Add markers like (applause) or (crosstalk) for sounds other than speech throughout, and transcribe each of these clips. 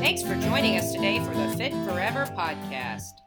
Thanks for joining us today for the Fit Forever podcast.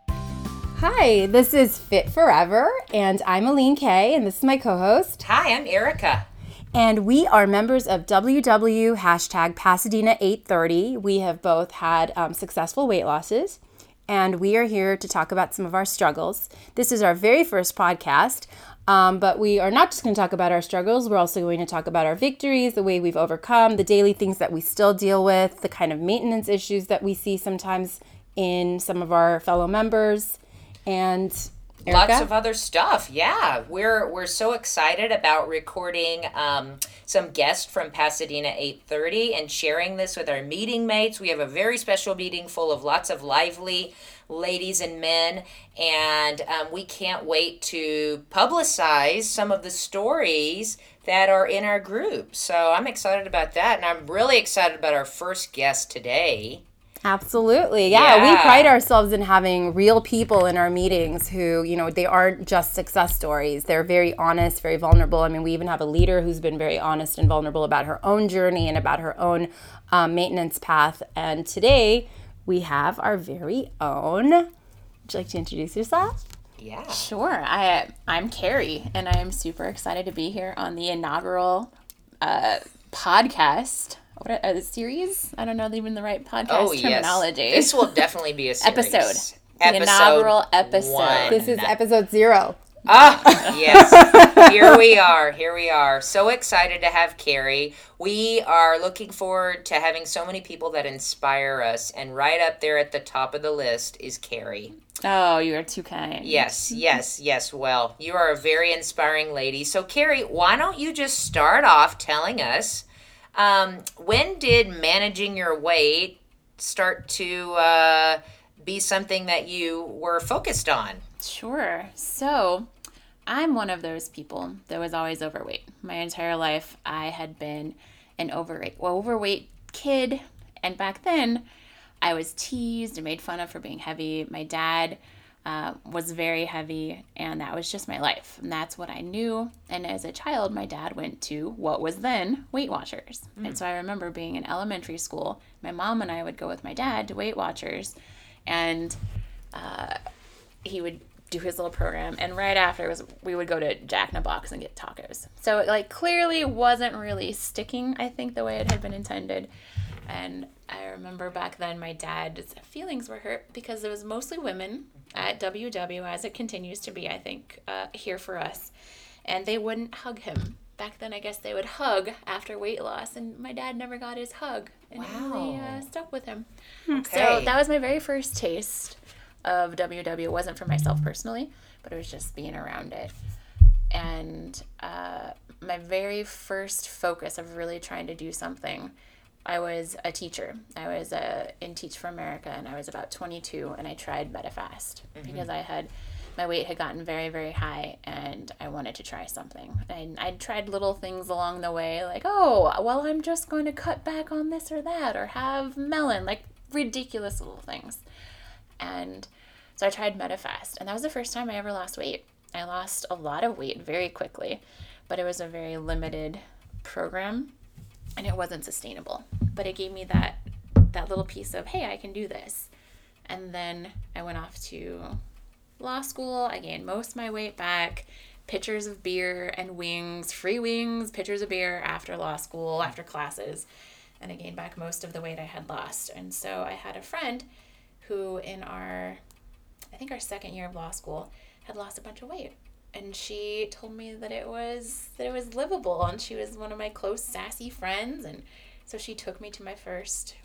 Hi, this is Fit Forever, and I'm Aline Kay, and this is my co host. Hi, I'm Erica. And we are members of WW hashtag Pasadena 830. We have both had um, successful weight losses, and we are here to talk about some of our struggles. This is our very first podcast, um, but we are not just going to talk about our struggles. We're also going to talk about our victories, the way we've overcome, the daily things that we still deal with, the kind of maintenance issues that we see sometimes in some of our fellow members, and Erica? Lots of other stuff. Yeah, we're we're so excited about recording um, some guests from Pasadena 830 and sharing this with our meeting mates. We have a very special meeting full of lots of lively ladies and men, and um, we can't wait to publicize some of the stories that are in our group. So I'm excited about that, and I'm really excited about our first guest today. Absolutely. Yeah, Yeah. we pride ourselves in having real people in our meetings who, you know, they aren't just success stories. They're very honest, very vulnerable. I mean, we even have a leader who's been very honest and vulnerable about her own journey and about her own um, maintenance path. And today we have our very own. Would you like to introduce yourself? Yeah. Sure. I I'm Carrie, and I am super excited to be here on the inaugural uh, podcast. What a, a series? I don't know even the right podcast Oh terminology. yes. This will (laughs) definitely be a series. Episode. The inaugural episode. one. This is episode zero. Ah, (laughs) yes. Here we are. Here we are. So excited to have Carrie. We are looking forward to having so many people that inspire us. And right up there at the top of the list is Carrie. oh, you are too kind. Yes, yes, yes. Well, you are a very inspiring lady. So, Carrie, why don't you just start off telling us um, when did managing your weight start to uh, be something that you were focused on? Sure. So, I'm one of those people that was always overweight. My entire life, I had been an overweight, well, overweight kid, and back then, I was teased and made fun of for being heavy. My dad uh, was very heavy, and that was just my life. And that's what I knew. And as a child, my dad went to what was then Weight Watchers. And so I remember being in elementary school, my mom and I would go with my dad to Weight Watchers, and he would do his little program and right after was we would go to jack in a box and get tacos so it like clearly wasn't really sticking i think the way it had been intended and i remember back then my dad's feelings were hurt because it was mostly women at ww as it continues to be i think uh, here for us and they wouldn't hug him back then i guess they would hug after weight loss and my dad never got his hug and it really uh, stuck with him Okay. so that was my very first taste of WW. It wasn't for myself personally, but it was just being around it. And uh, my very first focus of really trying to do something, I was a teacher. I was uh, in Teach for America, and I was about 22, and I tried Medifast because I had my weight had gotten very very high and i wanted to try something and i tried little things along the way like oh well i'm just going to cut back on this or that or have melon like ridiculous little things and so I tried Medifast, and that was the first time I ever lost weight. I lost a lot of weight very quickly, but it was a very limited program, and it wasn't sustainable. But it gave me that that little piece of hey, I can do this. And then I went off to law school. I gained most of my weight back. Pitchers of beer and wings, free wings, pitchers of beer after law school, after classes. And I gained back most of the weight I had lost. And so I had a friend who in our I think our second year of law school had lost a bunch of weight. And she told me that it was that it was livable and she was one of my close sassy friends and so she took me to my first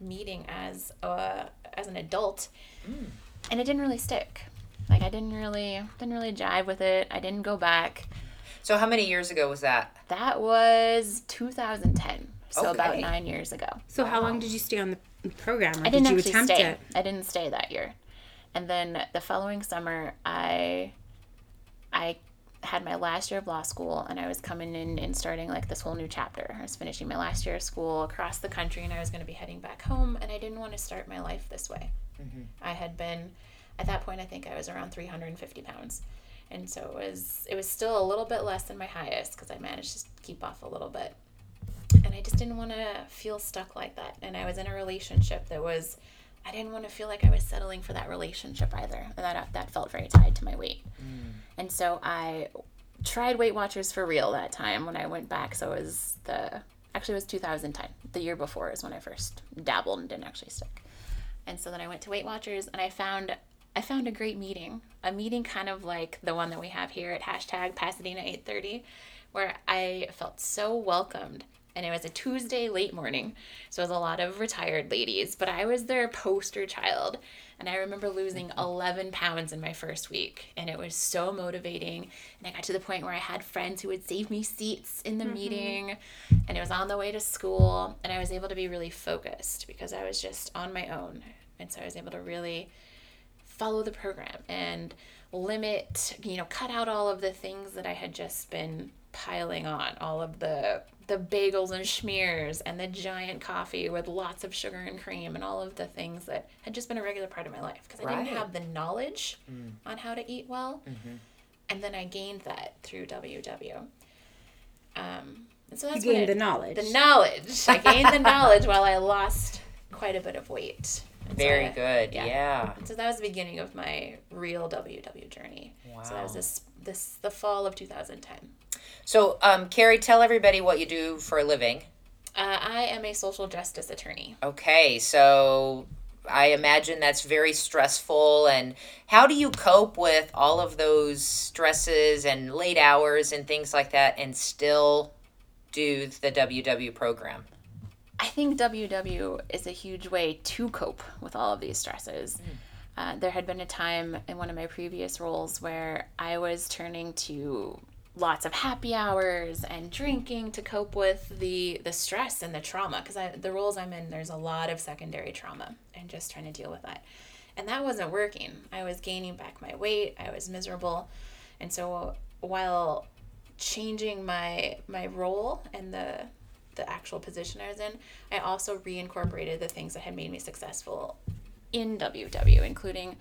meeting as a, as an adult. Mm. And it didn't really stick. Like I didn't really didn't really jive with it. I didn't go back. So, how many years ago was that? That was 2010. So about 9 years ago. So, how long did you stay on the program? Or I didn't did you actually attempt stay. it? I didn't stay that year. And then the following summer, I I had my last year of law school, and I was coming in and starting like this whole new chapter. I was finishing my last year of school across the country, and I was going to be heading back home. And I didn't want to start my life this way. Mm-hmm. I had been at that point. I think I was around 350 pounds. And so it was it was still a little bit less than my highest because I managed to keep off a little bit. And I I just didn't want to feel stuck like that. And I was in a relationship that was, I didn't want to feel like I was settling for that relationship either. And that, that felt very tied to my weight. Mm. And so I tried Weight Watchers for real that time when I went back. So it was the, actually, it was 2010. The year before is when I first dabbled and didn't actually stick. And so then I went to Weight Watchers and I found I found a great meeting. A meeting kind of like the one that we have here at hashtag Pasadena 830, where I felt so welcomed. And it was a Tuesday late morning. So it was a lot of retired ladies, but I was their poster child. And I remember losing mm-hmm. 11 pounds in my first week. And it was so motivating. And I got to the point where I had friends who would save me seats in the mm-hmm. meeting. And it was on the way to school. And I was able to be really focused because I was just on my own. And so I was able to really follow the program and limit, you know, cut out all of the things that I had just been piling on, all of the the bagels and schmears and the giant coffee with lots of sugar and cream and all of the things that had just been a regular part of my life because I Right. didn't have the knowledge on how to eat well. And then I gained that through WW. Um, and so that's You gained the knowledge. the knowledge. I gained the knowledge while I lost quite a bit of weight. And so Very I- good. Yeah. and so that was the beginning of my real WW journey. Wow. So that was this this the fall of 2010. So, um, Carrie, tell everybody what you do for a living. Uh, I am a social justice attorney. Okay, so I imagine that's very stressful. And how do you cope with all of those stresses and late hours and things like that and still do the WW program? I think WW is a huge way to cope with all of these stresses. Uh, there had been a time in one of my previous roles where I was turning to lots of happy hours and drinking to cope with the the stress and the trauma because the roles I'm in there's a lot of secondary trauma and just trying to deal with that. And that wasn't working. I was gaining back my weight. I was miserable. And so while changing my my role and the the actual position I was in, I also reincorporated the things that had made me successful in WW, including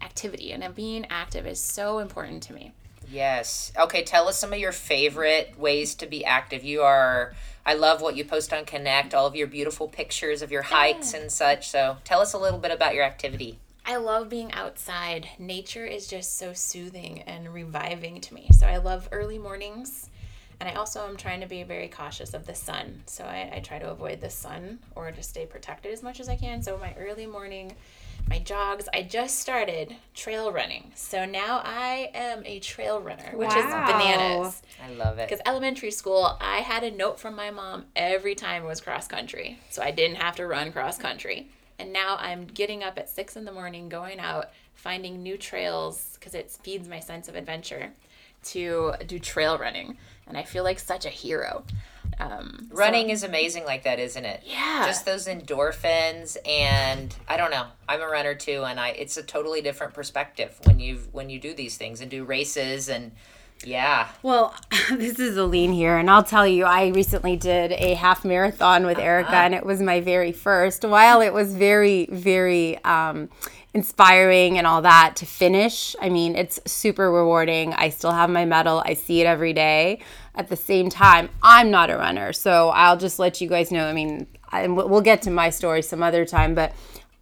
activity. And being active is so important to me. Yes. Okay, tell us some of your favorite ways to be active. You are, I love what you post on Connect, all of your beautiful pictures of your hikes and such. So tell us a little bit about your activity. I love being outside. Nature is just so soothing and reviving to me. So I love early mornings. And I also am trying to be very cautious of the sun. So I, I try to avoid the sun or to stay protected as much as I can. So my early morning, my jogs, I just started trail running. So now I am a trail runner, which Wow. is bananas. I love it. Because elementary school, I had a note from my mom every time it was cross country. So I didn't have to run cross country. And now I'm getting up at six in the morning, going out, finding new trails because it feeds my sense of adventure to do trail running. And I feel like such a hero. Um, so- Running is amazing like that, isn't it? Yeah. Just those endorphins and I don't know. I'm a runner too and I it's a totally different perspective when you when you do these things and do races and yeah. Well, (laughs) this is Aline here, and I'll tell you, I recently did a half marathon with Erica, and it was my very first. While it was very, very um, inspiring and all that to finish, I mean, it's super rewarding. I still have my medal, I see it every day. At the same time, I'm not a runner, so I'll just let you guys know. I mean, I, we'll get to my story some other time, but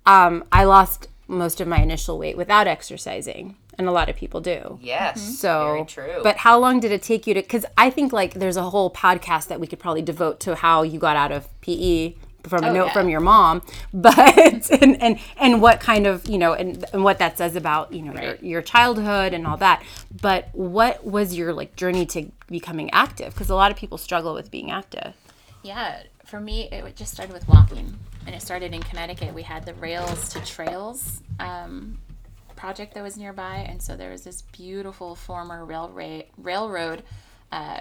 um, I lost most of my initial weight without exercising, and a lot of people do. Yes. So, very true. but how long did it take you to? Because I think like there's a whole podcast that we could probably devote to how you got out of PE from a Oh, note yeah. from your mom, (laughs) but and and and what kind of you know and and what that says about you know your, your childhood and all that. But what was your like journey to becoming active? Because a lot of people struggle with being active. Yeah, for me, it just started with walking, and it started in Connecticut. We had the Rails to Trails um, project that was nearby, and so there was this beautiful former railway railroad uh,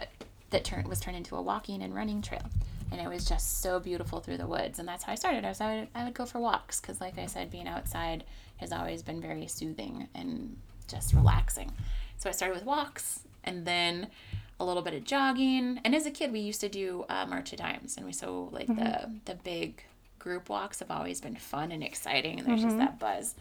that turned was turned into a walking and running trail, and it was just so beautiful through the woods. And that's how I started. I was I would, I would go for walks because, like I said, being outside has always been very soothing and just relaxing. So I started with walks, and then a little bit of jogging. And as a kid, we used to do uh, March of Dimes, and we so like the the big group walks have always been fun and exciting, and there's just that buzz.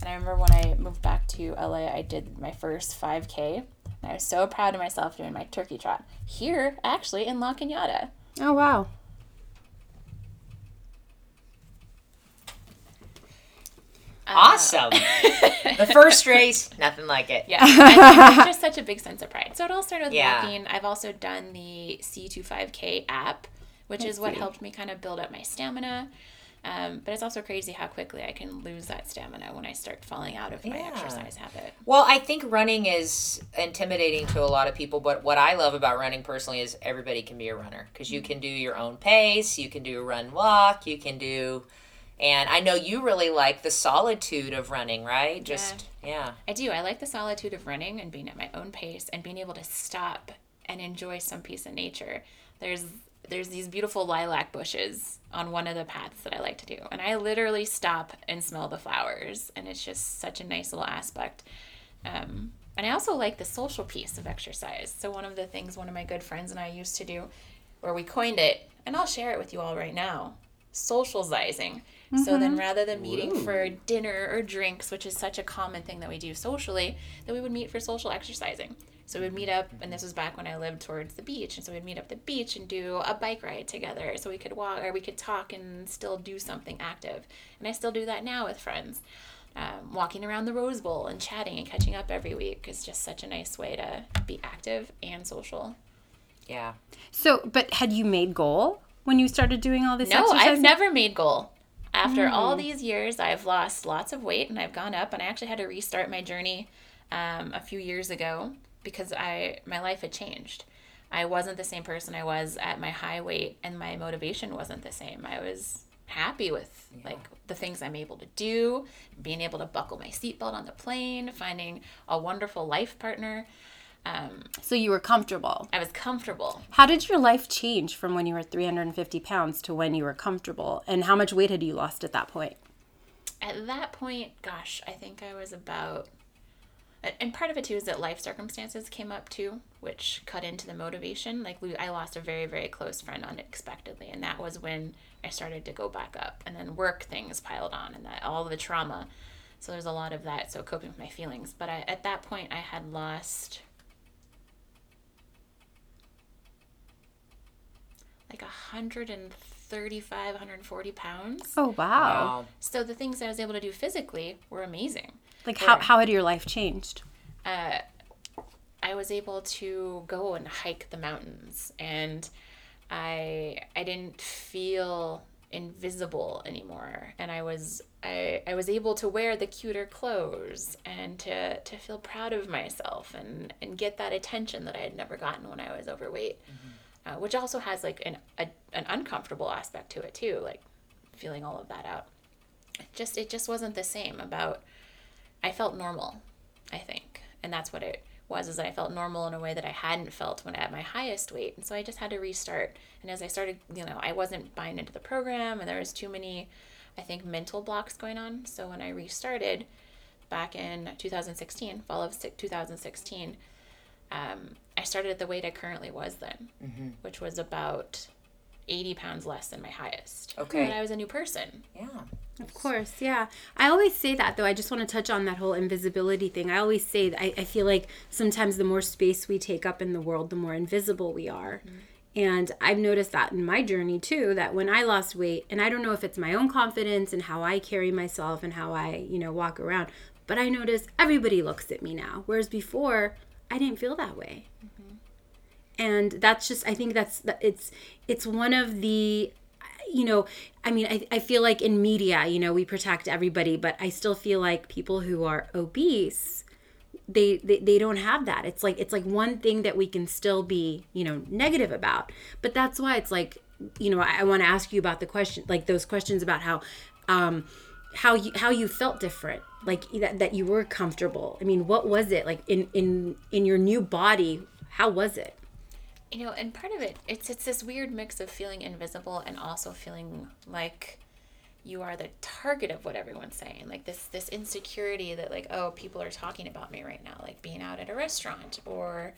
And I remember when I moved back to LA, I did my first 5K. And I was so proud of myself doing my turkey trot here, actually, in La Cañada. Oh, wow. Uh, awesome. (laughs) the first race, nothing like it. Yeah. just (laughs) such a big sense of pride. So it all started with yeah. walking. I've also done the C25K app, which Let's is what see. helped me kind of build up my stamina. Um, but it's also crazy how quickly I can lose that stamina when I start falling out of my Yeah. exercise habit. Well, I think running is intimidating to a lot of people, but what I love about running personally is everybody can be a runner because you can do your own pace, you can do a run walk, you can do and I know you really like the solitude of running, right? Just yeah. I do. I like the solitude of running and being at my own pace and being able to stop and enjoy some piece of nature. There's there's these beautiful lilac bushes on one of the paths that I like to do. And I literally stop and smell the flowers and it's just such a nice little aspect. Um, and I also like the social piece of exercise. So one of the things one of my good friends and I used to do where we coined it, and I'll share it with you all right now, socializing. So then rather than meeting for dinner or drinks, which is such a common thing that we do socially, that we would meet for social exercising. So we'd meet up, and this was back when I lived towards the beach, and so we'd meet up at the beach and do a bike ride together, so we could walk or we could talk and still do something active. And I still do that now with friends. Um, walking around the Rose Bowl and chatting and catching up every week is just such a nice way to be active and social. Yeah. So, but had you made goal when you started doing all this No, I've never made goal. After all these years, I've lost lots of weight and I've gone up, and I actually had to restart my journey um, a few years ago because I my life had changed. I wasn't the same person I was at my high weight, and my motivation wasn't the same. I was happy with like the things I'm able to do, being able to buckle my seatbelt on the plane, finding a wonderful life partner. Um, So you were comfortable. I was comfortable. How did your life change from when you were 350 pounds to when you were comfortable? And how much weight had you lost at that point? at that point, gosh, I think I was about, and- and part of it too is that life circumstances came up too, which cut into the motivation. Like we, I lost a very, very close friend unexpectedly, and that was when I started to go back up, and then work things piled on, and that all the trauma. So there's a lot of that. So coping with my feelings, but I, at that point, I had lost. Like 135, 140 pounds. Oh, wow. Wow. So the things I was able to do physically were amazing. Like, how, how had your life changed? Uh, I was able to go and hike the mountains, and I I didn't feel invisible anymore, and I was I, I was able to wear the cuter clothes and to, to feel proud of myself and, and get that attention that I had never gotten when I was overweight, uh, which also has like an a, an uncomfortable aspect to it too, like feeling all of that out. It just it just wasn't the same about I felt normal, I think. And that's what it was is that I felt normal in a way that I hadn't felt when I at my highest weight. And so I just had to restart. And as I started, you know, I wasn't buying into the program and there was too many I think mental blocks going on. So when I restarted back in 2016, fall of 2016, um, I started at the weight I currently was then, which was about 80 pounds less than my highest. Okay. But I was a new person. Yeah. Of course, yeah. I always say that though. I just want to touch on that whole invisibility thing. I always say that I, I feel like sometimes the more space we take up in the world, the more invisible we are. Mm-hmm. And I've noticed that in my journey too, that when I lost weight, and I don't know if it's my own confidence and how I carry myself and how I, you know, walk around, but I notice everybody looks at me now. Whereas before, I didn't feel that way. Mm-hmm. And that's just, I think that's, it's, it's one of the you know, I mean, I, I feel like in media, you know, we protect everybody, but I still feel like people who are obese, they, they they don't have that. It's like it's like one thing that we can still be, you know, negative about. But that's why it's like, you know, I, I want to ask you about the question, like those questions about how, um, how you how you felt different, like that that you were comfortable. I mean, what was it like in in in your new body? How was it? You know and part of it it's it's this weird mix of feeling invisible and also feeling like you are the target of what everyone's saying. Like this this insecurity that like oh people are talking about me right now like being out at a restaurant or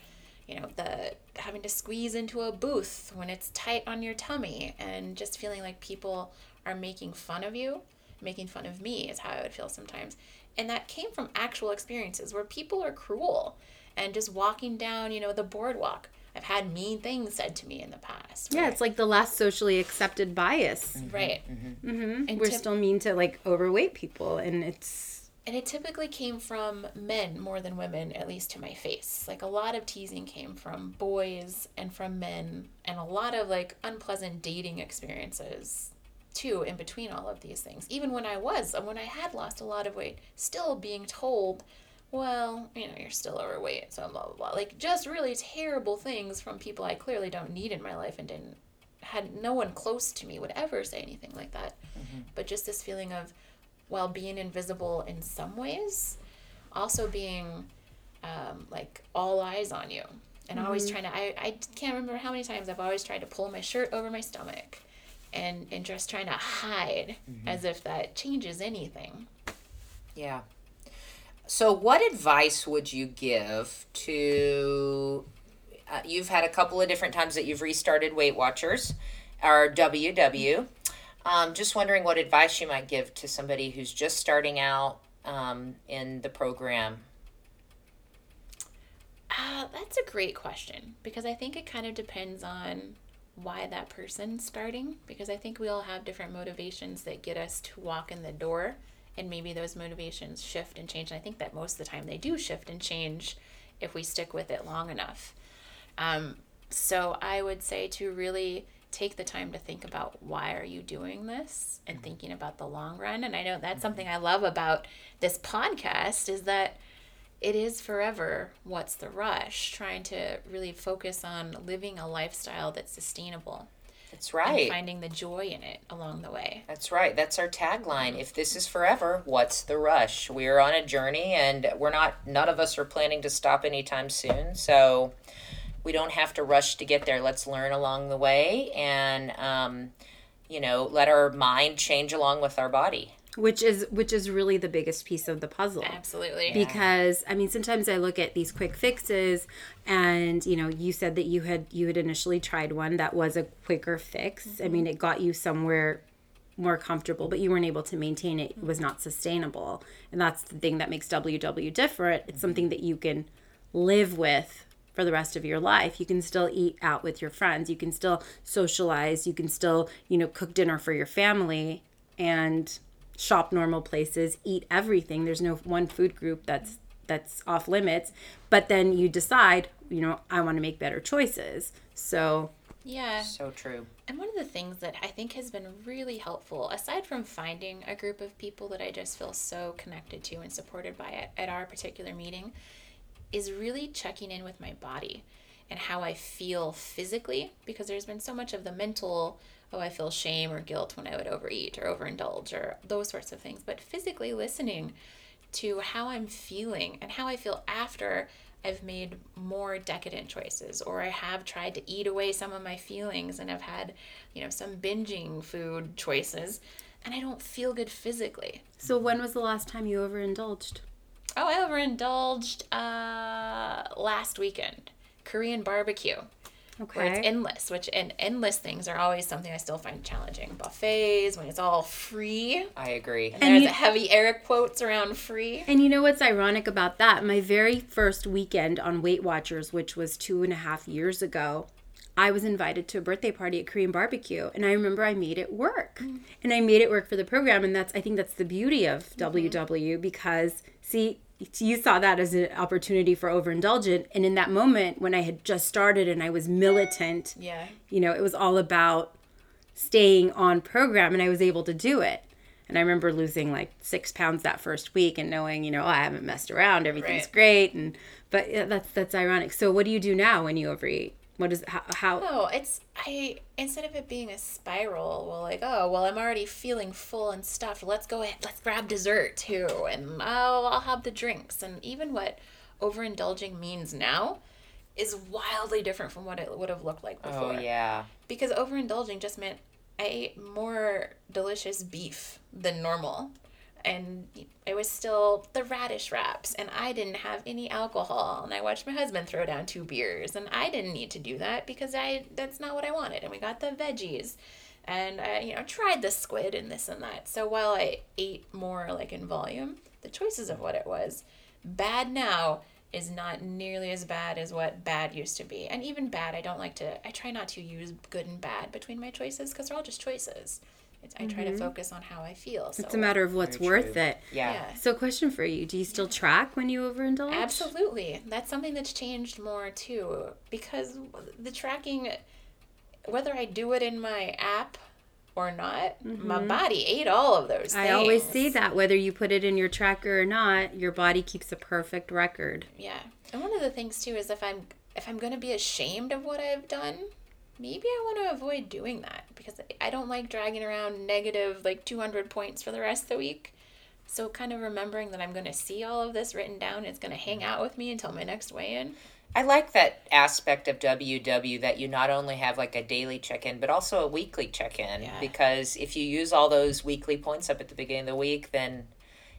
you know the having to squeeze into a booth when it's tight on your tummy and just feeling like people are making fun of you making fun of me is how i would feel sometimes. And that came from actual experiences where people are cruel and just walking down you know the boardwalk I've had mean things said to me in the past. Yeah, it's like the less socially accepted bias. right. Mm-hmm. And We're tip- still mean to like overweight people, and it's And it typically came from men more than women, at least to my face. Like a lot of teasing came from boys and from men, and a lot of like unpleasant dating experiences too in between all of these things. Even when I was, when I had lost a lot of weight, still being told, well, you know, you're still overweight, so blah blah blah. Like just really terrible things from people I clearly don't need in my life and didn't had no one close to me would ever say anything like that. Mm-hmm. But just this feeling of while being invisible in some ways, also being um, like all eyes on you. And always mm-hmm. trying to, I, I can't remember how many times I've always tried to pull my shirt over my stomach and, and just trying to hide mm-hmm. as if that changes anything. Yeah. So, what advice would you give to? Uh, you've had a couple of different times that you've restarted Weight Watchers, or WW. Um, just wondering what advice you might give to somebody who's just starting out um, in the program. Uh, that's a great question because I think it kind of depends on why that person's starting because I think we all have different motivations that get us to walk in the door and maybe those motivations shift and change. And I think that most of the time they do shift and change if we stick with it long enough. Um, so I would say to really take the time to think about why are you doing this and thinking about the long run. And I know that's something I love about this podcast is that it is forever what's the rush trying to really focus on living a lifestyle that's sustainable That's and right. finding the joy in it along the way That's right. That's our tagline. If this is forever, what's the rush? We are on a journey and we're not, none of us are planning to stop anytime soon. So we don't have to rush to get there. Let's learn along the way and, um, you know, let our mind change along with our body. Which is which is really the biggest piece of the puzzle. absolutely. Because i mean sometimes i look at these quick fixes and you know you said that you had you had initially tried one that was a quicker fix. I mean mm-hmm. it got you somewhere more comfortable but you weren't able to maintain it. It was not sustainable. And that's the thing that makes ww different. It's something that you can live with for the rest of your life. You can still eat out with your friends. You can still socialize. You can still you know cook dinner for your family. And shop normal places, eat everything. There's no one food group that's that's off limits. But then you decide, you know, I want to make better choices. So yeah So true. And one of the things that I think has been really helpful, aside from finding a group of people that I just feel so connected to and supported by at, at our particular meeting, is really checking in with my body and how I feel physically, because there's been so much of the mental, oh, I feel shame or guilt when I would overeat or overindulge or those sorts of things, but physically listening to how I'm feeling and how I feel after I've made more decadent choices or I have tried to eat away some of my feelings and I've had, you know, some binging food choices and I don't feel good physically. so when was the last time you overindulged? Oh, I overindulged uh last weekend. Korean barbecue. Where it's Okay. endless, which and endless things are always something I still find challenging. Buffets, when it's all free. I agree. And, And there's you- a heavy air quotes around free. And you know what's ironic about that? My very first weekend on Weight Watchers, which was two and a half years ago, I was invited to a birthday party at Korean barbecue. And I remember I made it work. Mm. And I made it work for the program. And that's, I think that's the beauty of mm-hmm. WW because, see, you saw that as an opportunity for overindulgent. And in that moment, when I had just started and I was militant, Yeah. you know, it was all about staying on program and I was able to do it. And I remember losing like six pounds that first week and knowing, you know, oh, I haven't messed around, everything's Right. great. And but yeah, that's that's ironic. So what do you do now when you overeat? What is how, how Oh, it's I instead of it being a spiral, well, like oh, well, I'm already feeling full and stuffed. Let's go ahead. Let's grab dessert too, and oh, I'll have the drinks. And even what overindulging means now is wildly different from what it would have looked like before. Oh, before. yeah. Because overindulging just meant I ate more delicious beef than normal. And it was still the radish wraps, and I didn't have any alcohol. And I watched my husband throw down two beers, and I didn't need to do that because I that's not what I wanted. And we got the veggies, and I you know tried the squid and this and that. So while I ate more like in volume, the choices of what it was bad now is not nearly as bad as what bad used to be. And even bad, I don't like to, I try not to use good and bad between my choices because they're all just choices. It's, I try to focus on how I feel. So It's a matter of what's Very worth true. it. Yeah. yeah. So, question for you: Do you still track when you overindulge? Absolutely. That's something that's changed more too because the tracking whether I do it in my app or not, my body ate all of those things. Mm-hmm. I always see that whether you put it in your tracker or not, your body keeps a perfect record. Yeah. And one of the things too is if I'm if I'm going to be ashamed of what I've done, maybe I want to avoid doing that because I don't like dragging around negative like 200 points for the rest of the week. So kind of remembering that I'm going to see all of this written down, it's going to hang out with me until my next weigh-in. I like that aspect of WW that you not only have like a daily check in, but also a weekly check in. Yeah. Because if you use all those weekly points up at the beginning of the week, then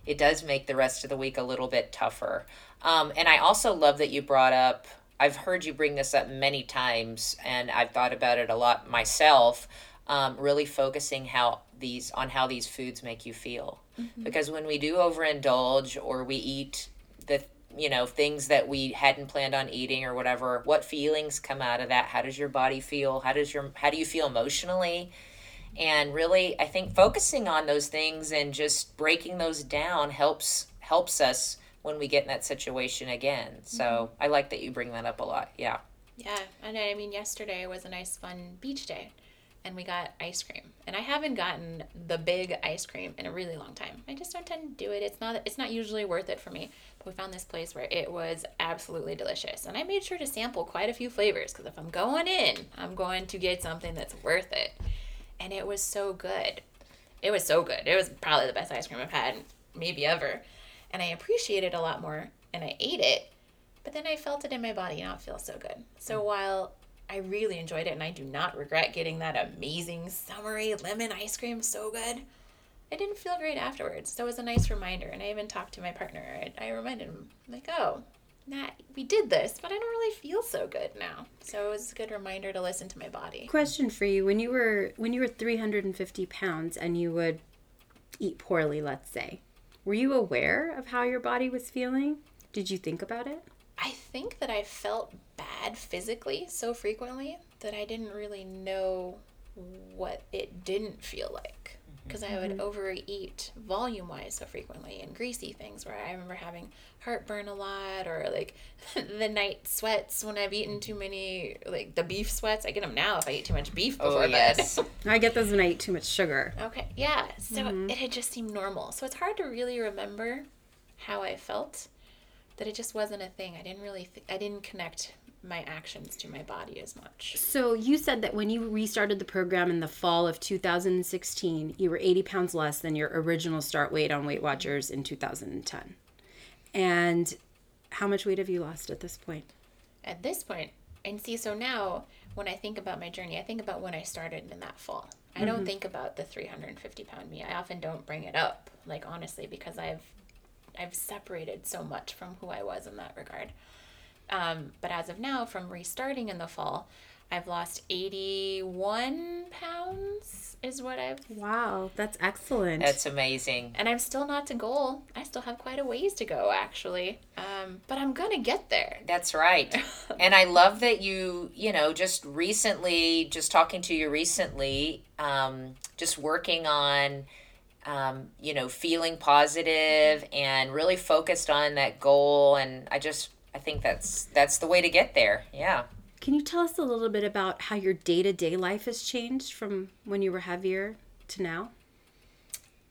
it does make the rest of the week a little bit tougher. Um, and I also love that you brought up, I've heard you bring this up many times, and I've thought about it a lot myself. Um, really focusing how these on how these foods make you feel, because when we do overindulge or we eat the you know things that we hadn't planned on eating or whatever what feelings come out of that? How does your body feel? How does your how do you feel emotionally? And really i think focusing on those things and just breaking those down helps helps us when we get in that situation again so mm-hmm. i like that you bring that up a lot yeah Yeah, and I mean, yesterday was a nice, fun beach day, and we got ice cream. And I haven't gotten the big ice cream in a really long time. I just don't tend to do it. It's not. It's not usually worth it for me. But we found this place where it was absolutely delicious, and I made sure to sample quite a few flavors because if I'm going in, I'm going to get something that's worth it. And it was so good. It was so good. It was probably the best ice cream I've had, maybe ever. And I appreciated it a lot more, and I ate it but then I felt it in my body not feel so good. So mm. while I really enjoyed it and I do not regret getting that amazing summery lemon ice cream so good, I didn't feel great afterwards. So it was a nice reminder. And I even talked to my partner. I, I reminded him, like, oh, Nat, we did this, but I don't really feel so good now. So it was a good reminder to listen to my body. Question for you: When you were when you were three hundred and fifty pounds and you would eat poorly, let's say, were you aware of how your body was feeling? Did you think about it? I think that I felt bad physically so frequently that I didn't really know what it didn't feel like. Because I would mm-hmm. overeat volume wise so frequently and greasy things where I remember having heartburn a lot or like (laughs) the night sweats when I've eaten too many, like the beef sweats. I get them now if I eat too much beef oh, before oh bed. yes (laughs) I get those when I eat too much sugar. Okay, yeah. So mm-hmm. it had just seemed normal. So it's hard to really remember how I felt. That it just wasn't a thing. I didn't really. Th- I didn't connect my actions to my body as much. So you said that when you restarted the program in the fall of 2016, you were 80 pounds less than your original start weight on Weight Watchers in 2010. And how much weight have you lost at this point? At this point, and see, so now when I think about my journey, I think about when I started in that fall. I don't mm-hmm. think about the 350 pound me. I often don't bring it up, like honestly, because I've I've separated so much from who I was in that regard. Um, but as of now, from restarting in the fall, I've lost 81 pounds, is what I've. Wow, that's excellent. that's amazing And I'm still not to goal. I still have quite a ways to go, actually. Um, but I'm going to get there. That's right. (laughs) and I love that you, you know, just recently, just talking to you recently, um, just working on, um, you know, feeling positive and really focused on that goal. And I just, I think that's that's the way to get there. Yeah. Can you tell us a little bit about how your day to day life has changed from when you were heavier to now?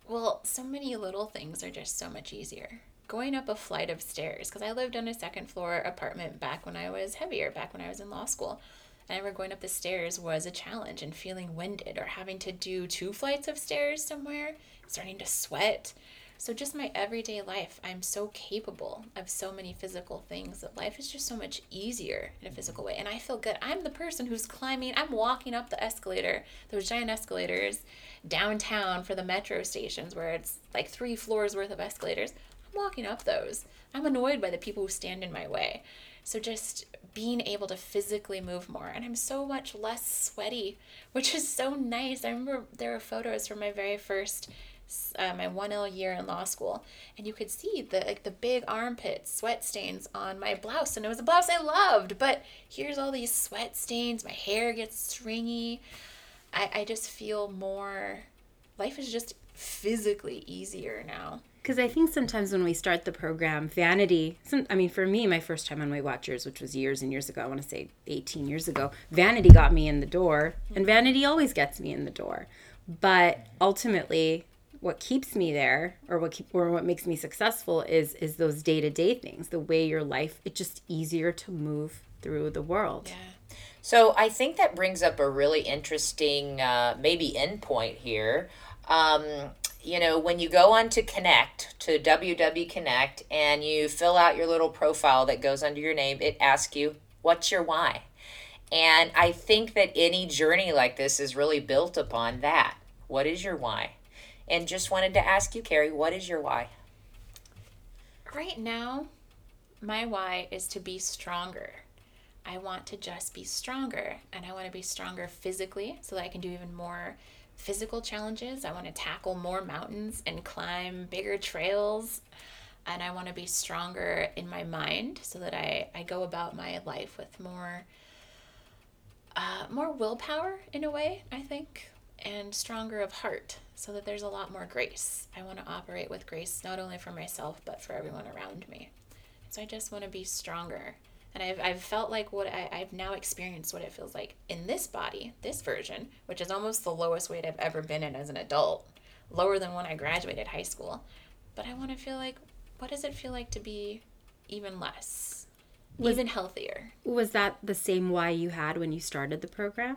Well, so many little things are just so much easier. Going up a flight of stairs, because I lived on a second floor apartment back when I was heavier, back when I was in law school. And I remember going up the stairs was a challenge and feeling winded or having to do two flights of stairs somewhere, starting to sweat. So, just my everyday life, I'm so capable of so many physical things that life is just so much easier in a physical way. And I feel good. I'm the person who's climbing, I'm walking up the escalator, those giant escalators downtown for the metro stations where it's like three floors worth of escalators. I'm walking up those. I'm annoyed by the people who stand in my way. So, just being able to physically move more. And I'm so much less sweaty, which is so nice. I remember there were photos from my very first uh, my 1L year in law school, and you could see the like the big armpits, sweat stains on my blouse, and it was a blouse I loved. But here's all these sweat stains. My hair gets stringy. I, I just feel more. Life is just physically easier now. Because I think sometimes when we start the program, vanity, some, I mean, for me, my first time on Weight Watchers, which was years and years ago, I want to say 18 years ago, vanity got me in the door, and vanity always gets me in the door. But ultimately, what keeps me there or what keep, or what makes me successful is is those day-to-day things the way your life it's just easier to move through the world Yeah. So I think that brings up a really interesting, uh, maybe endpoint here. Um, you know, when you go on to Connect, to WW Connect, and you fill out your little profile that goes under your name, it asks you, what's your why? And I think that any journey like this is really built upon that. What is your why? And just wanted to ask you, Carrie, what is your why? Right now, my why is to be stronger. I want to just be stronger, and I want to be stronger physically so that I can do even more physical challenges. I want to tackle more mountains and climb bigger trails. And I want to be stronger in my mind so that I, I go about my life with more uh, more willpower in a way, I think, and stronger of heart so that there's a lot more grace. I want to operate with grace not only for myself but for everyone around me. So I just want to be stronger. And I've, I've felt like what I, I've now experienced what it feels like in this body, this version, which is almost the lowest weight I've ever been in as an adult, lower than when I graduated high school. But I want to feel like, what does it feel like to be even less, was, even healthier? was that the same why you had when you started the program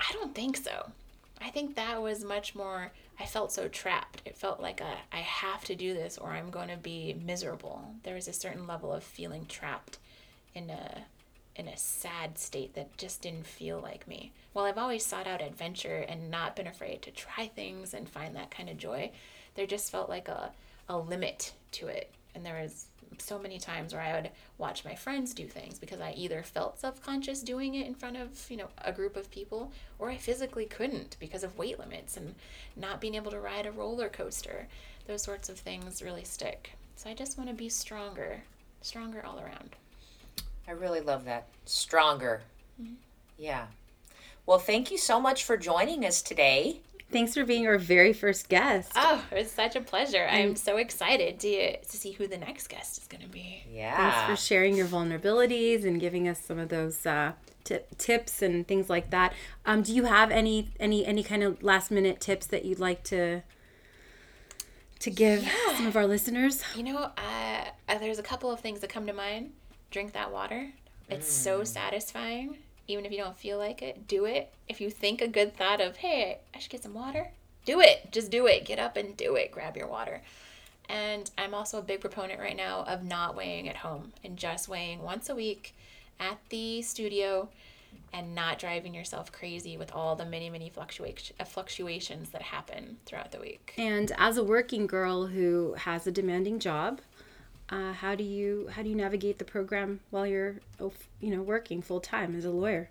I don't think so. I think that was much more. I felt so trapped. It felt like a I have to do this or I'm going to be miserable. There was a certain level of feeling trapped in a in a sad state that just didn't feel like me. While I've always sought out adventure and not been afraid to try things and find that kind of joy, there just felt like a a limit to it. And there was so many times where I would watch my friends do things because I either felt self-conscious doing it in front of, you know, a group of people or I physically couldn't because of weight limits and not being able to ride a roller coaster. Those sorts of things really stick. So I just want to be stronger, stronger all around. I really love that. Stronger. Mm-hmm. Yeah. Well, thank you so much for joining us today. Thanks for being our very first guest Oh, it's such a pleasure. I'm so excited to to see who the next guest is going to be. Yeah. Thanks for sharing your vulnerabilities and giving us some of those uh, tip, tips and things like that. Um, do you have any any any kind of last minute tips that you'd like to to give some of our listeners? You know, uh, uh, there's a couple of things that come to mind. Drink that water. It's so satisfying. Even if you don't feel like it, do it. If you think a good thought of, hey, I should get some water, do it. Just do it. Get up and do it. Grab your water. And I'm also a big proponent right now of not weighing at home and just weighing once a week at the studio and not driving yourself crazy with all the many, many fluctuation, uh, fluctuations that happen throughout the week. And as a working girl who has a demanding job, uh, how do you how do you navigate the program while you're oh, you know working full time as a lawyer?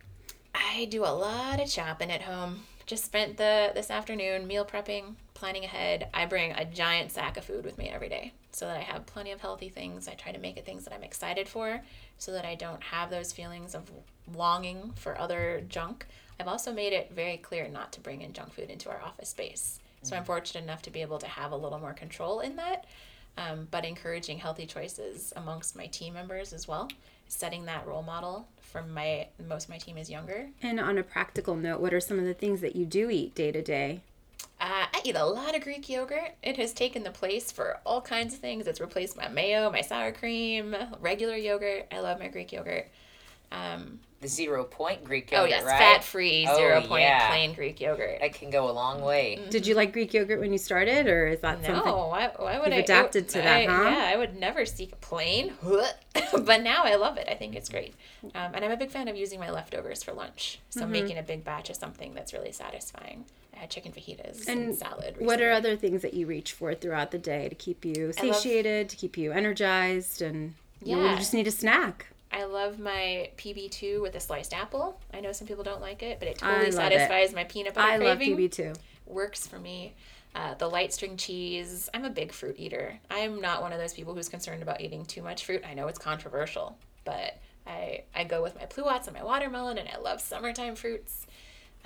I do a lot of shopping at home. Just spent the this afternoon meal prepping, planning ahead. I bring a giant sack of food with me every day so that I have plenty of healthy things. I try to make it things that I'm excited for so that I don't have those feelings of longing for other junk. I've also made it very clear not to bring in junk food into our office space. So I'm fortunate enough to be able to have a little more control in that, um, but encouraging healthy choices amongst my team members as well. Setting that role model for my most of my team is younger. And on a practical note, what are some of the things that you do eat day to day? Uh, I eat a lot of Greek yogurt. It has taken the place for all kinds of things. It's replaced my mayo, my sour cream, regular yogurt. I love my Greek yogurt. Um, The zero point Greek yogurt. oh yogurt, yes, right? fat free, Oh, zero point yeah. plain Greek yogurt. That can go a long way. Did you like Greek yogurt when you started, or is that something? No, why, why would You've I? adapted to that, I- huh? Yeah, I would never seek a plain, (laughs) but now I love it. I think it's great, um, and I'm a big fan of using my leftovers for lunch. So Mm-hmm. making a big batch of something that's really satisfying. I had chicken fajitas and, And salad. What are other things that you reach for throughout the day to keep you love- satiated, to keep you energized, and you, know, you just need a snack? I love my PB2 with a sliced apple. I know some people don't like it, but it totally love it. satisfies my peanut butter I love craving. PB too. works for me. Uh, the light string cheese. I'm a big fruit eater. I'm not one of those people who's concerned about eating too much fruit. I know it's controversial, but I I go with my pluots and my watermelon, and I love summertime fruits.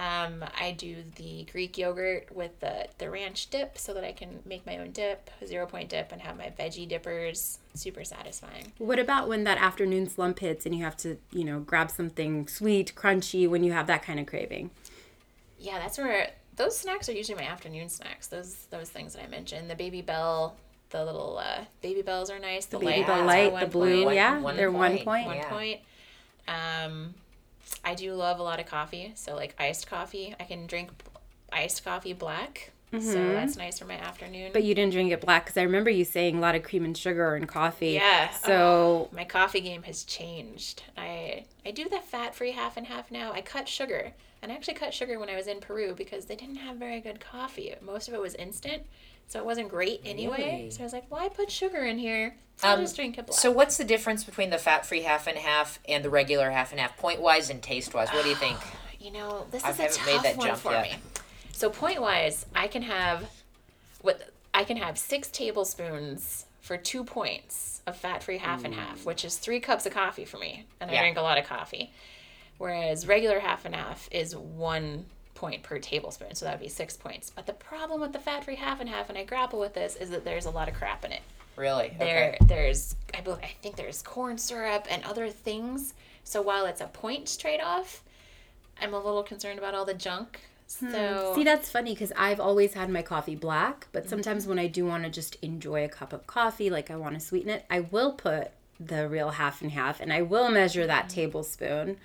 Um, I do the Greek yogurt with the, the ranch dip so that I can make my own dip, zero point dip, and have my veggie dippers. Super satisfying. What about when that afternoon slump hits and you have to, you know, grab something sweet, crunchy when you have that kind of craving? Yeah, that's where those snacks are usually my afternoon snacks. Those those things that I mentioned, the Babybel, the little uh, Babybels are nice. The, Baby light, Bell Light, the blue, point, yeah, one they're one point. point. One Yeah. point. Um, I do love a lot of coffee. So like iced coffee, I can drink iced coffee black. So that's nice for my afternoon. Mm-hmm. But you didn't drink it black because I remember you saying a lot of cream and sugar in coffee. Yeah. So my coffee game has changed. I I do the fat free half and half now. I cut sugar. And I actually cut sugar when I was in Peru because they didn't have very good coffee. Most of it was instant. So it wasn't great anyway. Really? So I was like, why put sugar in here? I'll Um, just drink it black. So what's the difference between the fat-free half and half and the regular half and half, point-wise and taste-wise? What do you think? (sighs) you know, this I is a tough made that one jump for yet. me. So point wise, I can have what I can have six tablespoons for two points of fat free half and half, which is three cups of coffee for me. And I Yeah. drink a lot of coffee. Whereas regular half and half is one point per tablespoon. So that would be six points. But the problem with the fat free half and half, and I grapple with this, is that there's a lot of crap in it. Really? There, Okay. there's I, bel- I think there's corn syrup and other things. So while it's a point trade off, I'm a little concerned about all the junk. Hmm. So See, that's funny because I've always had my coffee black, but mm-hmm. sometimes when I do want to just enjoy a cup of coffee, like I want to sweeten it, I will put the real half and half and I will measure that mm. tablespoon.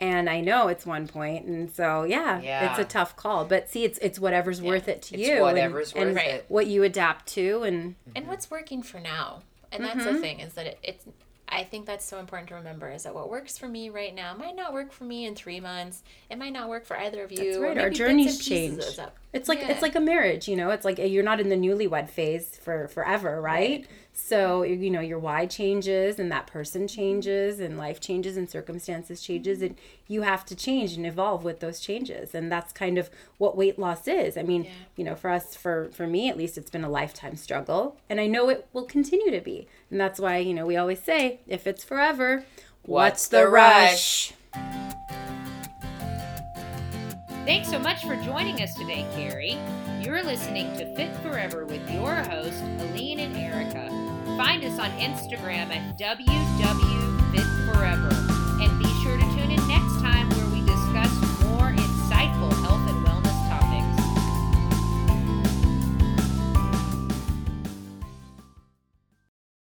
And I know it's one point, and so yeah, Yeah. it's a tough call. But see, it's it's whatever's worth it to It's you, and- whatever's and, worth it. what you adapt to, and and what's working for now and that's Mm-hmm. the thing is that it, it's i think that's so important to remember is that what works for me right now might not work for me in three months it might not work for either of you That's right. Our journeys change. up. It's like Yeah. it's like a marriage, you know. It's like you're not in the newlywed phase for forever, right? Right. So you know your why changes, and that person changes, and life changes, and circumstances changes, mm-hmm. and you have to change and evolve with those changes, and that's kind of what weight loss is. I mean, Yeah. you know, for us, for for me at least, it's been a lifetime struggle, and I know it will continue to be, and that's why you know we always say, if it's forever, What's the rush? Thanks so much for joining us today, Carrie. You're listening to Fit Forever with your host, Aline and Erica. Find us on Instagram at www.fitforever.